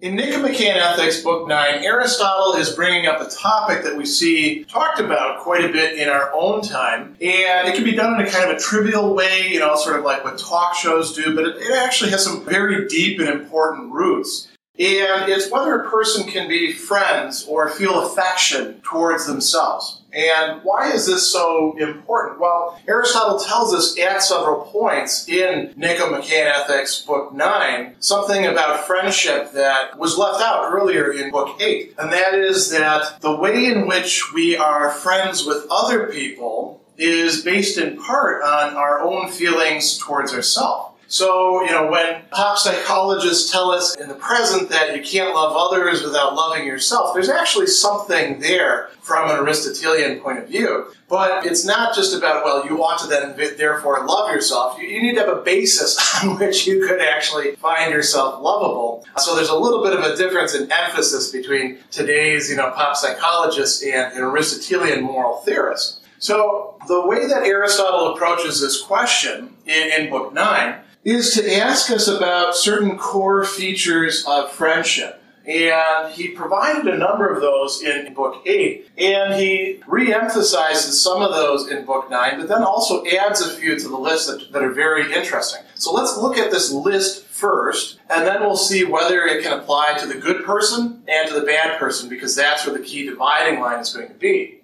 In Nicomachean Ethics, Book 9, Aristotle is bringing up a topic that we see talked about quite a bit in our own time. And it can be done in a kind of a trivial way, you know, sort of like what talk shows do, but it, it actually has some very deep and important roots. And it's whether a person can be friends or feel affection towards themselves. And why is this so important? Well, Aristotle tells us at several points in Nicomachean Ethics, Book 9, something about friendship that was left out earlier in Book 8. And that is that the way in which we are friends with other people is based in part on our own feelings towards ourselves. So, you know, when pop psychologists tell us in the present that you can't love others without loving yourself, there's actually something there from an Aristotelian point of view. But it's not just about, well, you ought to then therefore love yourself. You, need to have a basis on which you could actually find yourself lovable. So there's a little bit of a difference in emphasis between today's, you know, pop psychologists and an Aristotelian moral theorist. So the way that Aristotle approaches this question in, in Book 9 is to ask us about certain core features of friendship. And he provided a number of those in Book 8, and he re emphasizes some of those in Book 9, but then also adds a few to the list that, that are very interesting. So let's look at this list first, and then we'll see whether it can apply to the good person and to the bad person, because that's where the key dividing line is going to be.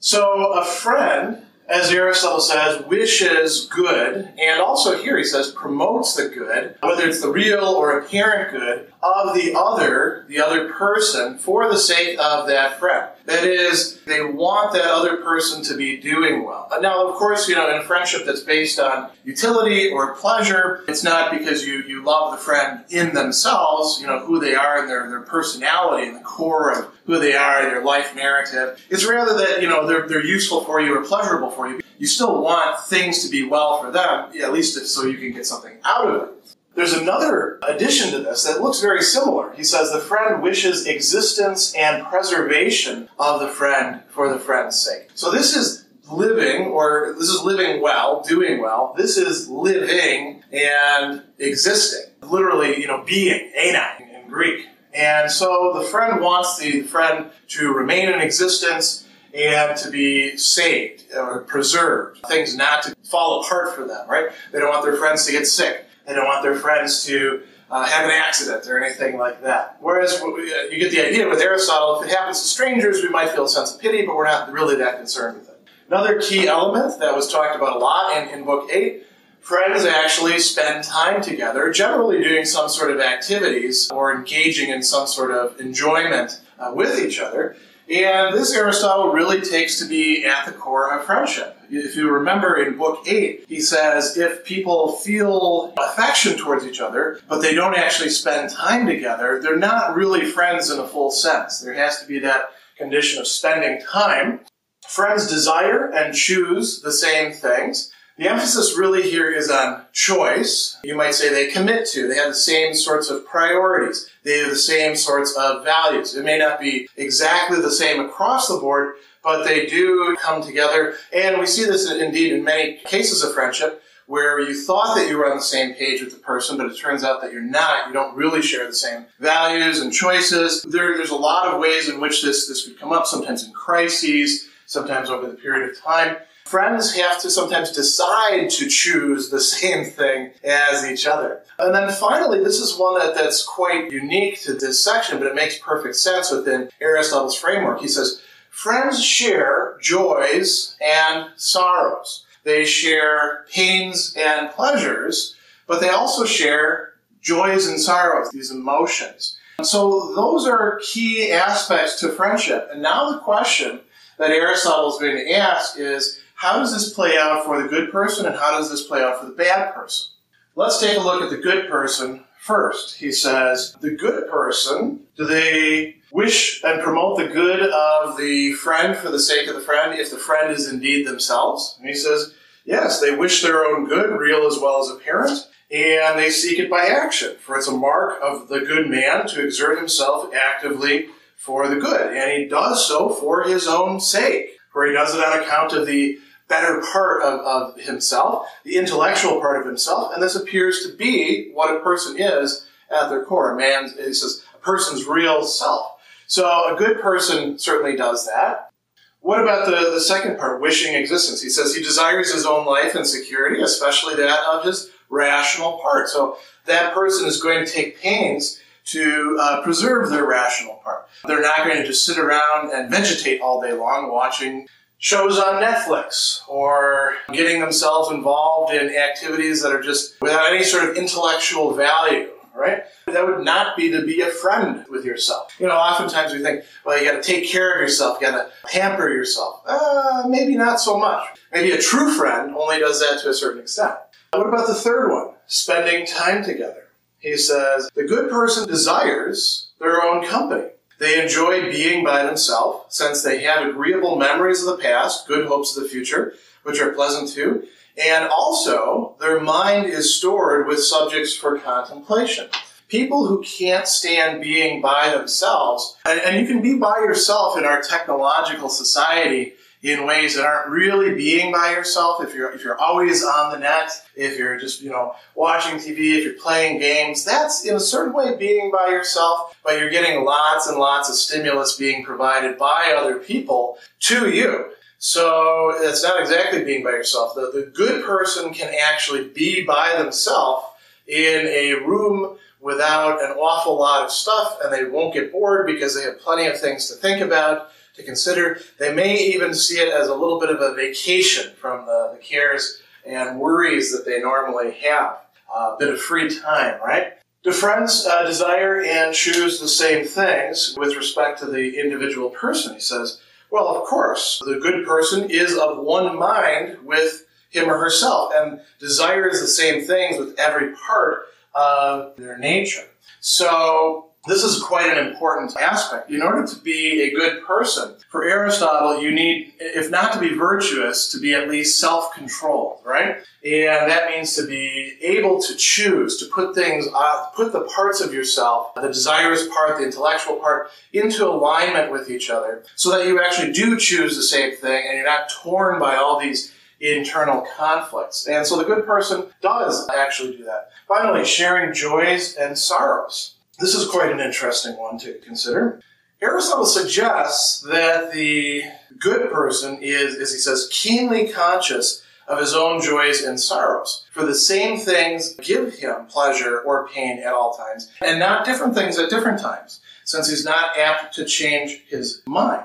So, a friend as Aristotle says, wishes good, and also here he says promotes the good, whether it's the real or apparent good, of the other, the other person, for the sake of that friend. That is, they want that other person to be doing well. Now, of course, you know, in a friendship that's based on utility or pleasure, it's not because you, you love the friend in themselves, you know, who they are and their, their personality and the core of who they are, their life narrative. It's rather that, you know, they're, they're useful for you or pleasurable for you. You still want things to be well for them, at least so you can get something out of it. There's another addition to this that looks very similar. He says the friend wishes existence and preservation of the friend for the friend's sake. So this is living, or this is living well, doing well. This is living and existing. Literally, you know, being, einai in Greek. And so the friend wants the friend to remain in existence and to be saved or preserved. Things not to fall apart for them, right? They don't want their friends to get sick. They don't want their friends to uh, have an accident or anything like that. Whereas you get the idea with Aristotle, if it happens to strangers, we might feel a sense of pity, but we're not really that concerned with it. Another key element that was talked about a lot in, in Book 8 friends actually spend time together, generally doing some sort of activities or engaging in some sort of enjoyment uh, with each other. And this Aristotle really takes to be at the core of friendship. If you remember in Book 8, he says if people feel affection towards each other, but they don't actually spend time together, they're not really friends in a full sense. There has to be that condition of spending time. Friends desire and choose the same things. The emphasis really here is on choice. You might say they commit to. They have the same sorts of priorities. They have the same sorts of values. It may not be exactly the same across the board, but they do come together. And we see this indeed in many cases of friendship where you thought that you were on the same page with the person, but it turns out that you're not. You don't really share the same values and choices. There, there's a lot of ways in which this, this could come up, sometimes in crises, sometimes over the period of time friends have to sometimes decide to choose the same thing as each other. And then finally, this is one that, that's quite unique to this section, but it makes perfect sense within Aristotle's framework. He says, friends share joys and sorrows. They share pains and pleasures, but they also share joys and sorrows, these emotions. So those are key aspects to friendship. And now the question that Aristotle is going to ask is, how does this play out for the good person and how does this play out for the bad person? Let's take a look at the good person first. He says, the good person, do they wish and promote the good of the friend for the sake of the friend if the friend is indeed themselves? And he says, Yes, they wish their own good, real as well as apparent, and they seek it by action, for it's a mark of the good man to exert himself actively for the good, and he does so for his own sake, for he does it on account of the better part of, of himself, the intellectual part of himself, and this appears to be what a person is at their core. A man, he says, a person's real self. So a good person certainly does that. What about the, the second part, wishing existence? He says he desires his own life and security, especially that of his rational part. So that person is going to take pains to uh, preserve their rational part. They're not going to just sit around and vegetate all day long watching shows on Netflix or getting themselves involved in activities that are just without any sort of intellectual value right? That would not be to be a friend with yourself. You know, oftentimes we think, well, you got to take care of yourself, you got to pamper yourself. Uh, maybe not so much. Maybe a true friend only does that to a certain extent. What about the third one? Spending time together. He says, the good person desires their own company. They enjoy being by themselves since they have agreeable memories of the past, good hopes of the future, which are pleasant too, and also, their mind is stored with subjects for contemplation. People who can't stand being by themselves, and, and, you can be by yourself in our technological society in ways that aren't really being by yourself. If you're if you're always on the net, if you're just you know watching TV, if you're playing games, that's in a certain way being by yourself. But you're getting lots and lots of stimulus being provided by other people to you. So it's not exactly being by yourself. The, the good person can actually be by themselves in a room without an awful lot of stuff, and they won't get bored because they have plenty of things to think about, to consider. They may even see it as a little bit of a vacation from the, the cares and worries that they normally have. A bit of free time, right? Do friends uh, desire and choose the same things with respect to the individual person? He says, well, of course, the good person is of one mind with him or herself and desires the same things with every part of their nature. So this is quite an important aspect. In order to be a good person, for Aristotle, you need, if not to be virtuous, to be at least self controlled, right? And that means to be able to choose, to put things, uh, put the parts of yourself, the desirous part, the intellectual part, into alignment with each other so that you actually do choose the same thing and you're not torn by all these internal conflicts. And so the good person does actually do that. Finally, sharing joys and sorrows. This is quite an interesting one to consider. Aristotle suggests that the good person is, as he says, keenly conscious of his own joys and sorrows. For the same things give him pleasure or pain at all times, and not different things at different times, since he's not apt to change his mind.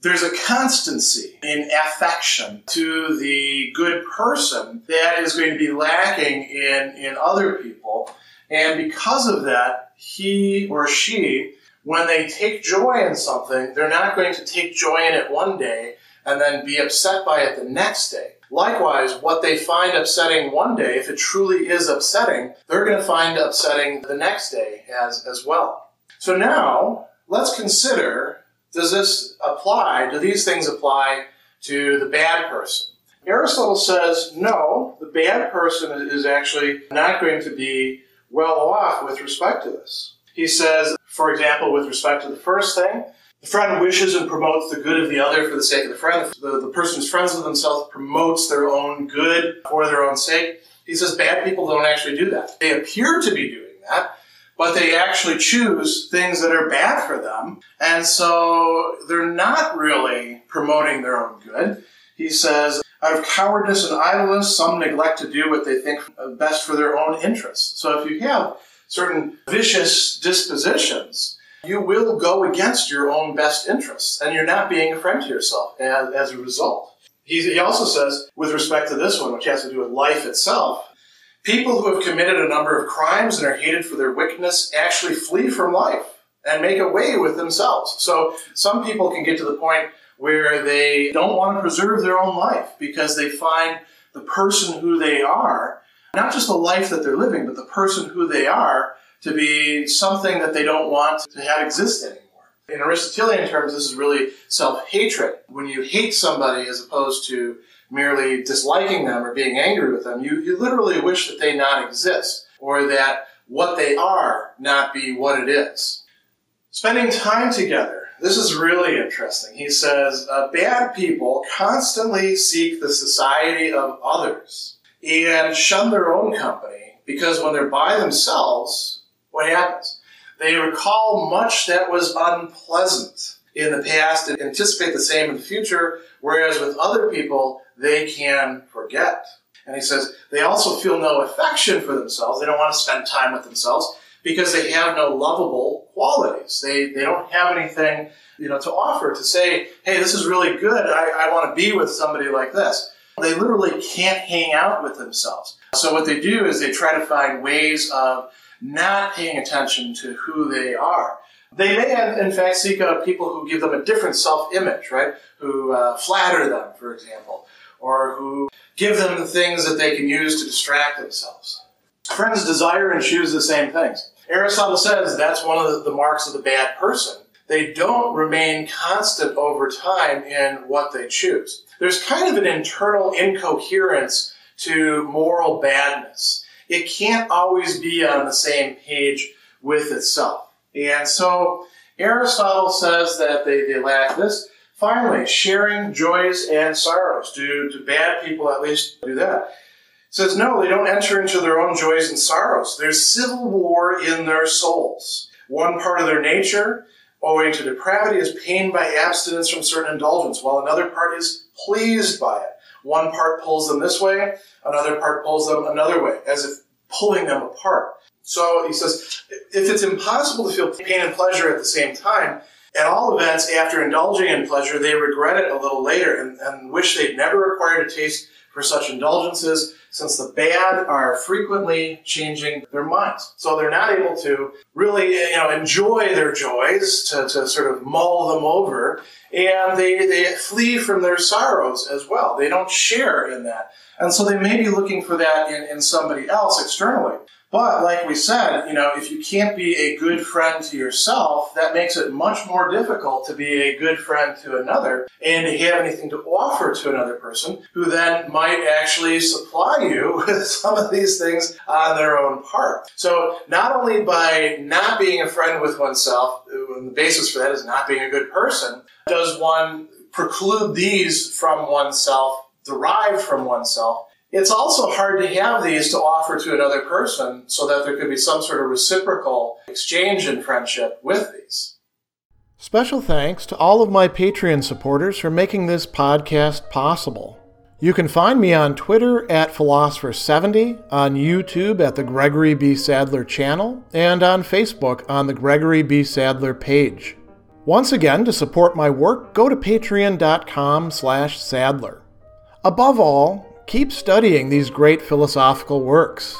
There's a constancy in affection to the good person that is going to be lacking in, in other people. And because of that, he or she, when they take joy in something, they're not going to take joy in it one day and then be upset by it the next day. Likewise, what they find upsetting one day, if it truly is upsetting, they're going to find upsetting the next day as, as well. So now, let's consider does this apply, do these things apply to the bad person? Aristotle says no, the bad person is actually not going to be well off with respect to this. He says, for example, with respect to the first thing, the friend wishes and promotes the good of the other for the sake of the friend. The, the person who's friends with themselves promotes their own good for their own sake. He says bad people don't actually do that. They appear to be doing that, but they actually choose things that are bad for them. And so they're not really promoting their own good. He says, out of cowardice and idleness, some neglect to do what they think best for their own interests. So if you have certain vicious dispositions, you will go against your own best interests, and you're not being a friend to yourself as, as a result. He, he also says, with respect to this one, which has to do with life itself, people who have committed a number of crimes and are hated for their wickedness actually flee from life and make away with themselves. So some people can get to the point where they don't want to preserve their own life because they find the person who they are, not just the life that they're living, but the person who they are to be something that they don't want to have exist anymore. In Aristotelian terms, this is really self hatred. When you hate somebody as opposed to merely disliking them or being angry with them. You, you literally wish that they not exist or that what they are not be what it is. Spending time together. This is really interesting. He says, uh, bad people constantly seek the society of others and shun their own company because when they're by themselves, what happens? They recall much that was unpleasant in the past and anticipate the same in the future, whereas with other people, they can forget. And he says they also feel no affection for themselves. They don't want to spend time with themselves because they have no lovable qualities. They, they don't have anything, you know, to offer to say, hey, this is really good. I, I want to be with somebody like this. They literally can't hang out with themselves. So what they do is they try to find ways of not paying attention to who they are. They may, in fact, seek out people who give them a different self-image, right? Who uh, flatter them, for example, or who give them the things that they can use to distract themselves. Friends desire and choose the same things. Aristotle says that's one of the marks of the bad person. They don't remain constant over time in what they choose. There's kind of an internal incoherence to moral badness. It can't always be on the same page with itself. And so Aristotle says that they, they lack this. Finally, sharing joys and sorrows. Do, do bad people at least do that? Says no, they don't enter into their own joys and sorrows. There's civil war in their souls. One part of their nature, owing to depravity, is pained by abstinence from certain indulgence, while another part is pleased by it. One part pulls them this way, another part pulls them another way, as if pulling them apart. So he says, if it's impossible to feel pain and pleasure at the same time, at all events, after indulging in pleasure, they regret it a little later and, and wish they'd never acquired a taste for such indulgences, since the bad are frequently changing their minds. So they're not able to really, you know, enjoy their joys, to, to sort of mull them over, and they, they flee from their sorrows as well. They don't share in that. And so they may be looking for that in, in somebody else externally. But like we said, you know, if you can't be a good friend to yourself, that makes it much more difficult to be a good friend to another and to have anything to offer to another person who then might actually supply you with some of these things on their own part. So not only by not being a friend with oneself, the basis for that is not being a good person, does one preclude these from oneself, derived from oneself, it's also hard to have these to offer to another person so that there could be some sort of reciprocal exchange in friendship with these. Special thanks to all of my Patreon supporters for making this podcast possible. You can find me on Twitter at Philosopher70, on YouTube at the Gregory B. Sadler channel, and on Facebook on the Gregory B. Sadler page. Once again, to support my work, go to patreon.com slash sadler. Above all, Keep studying these great philosophical works.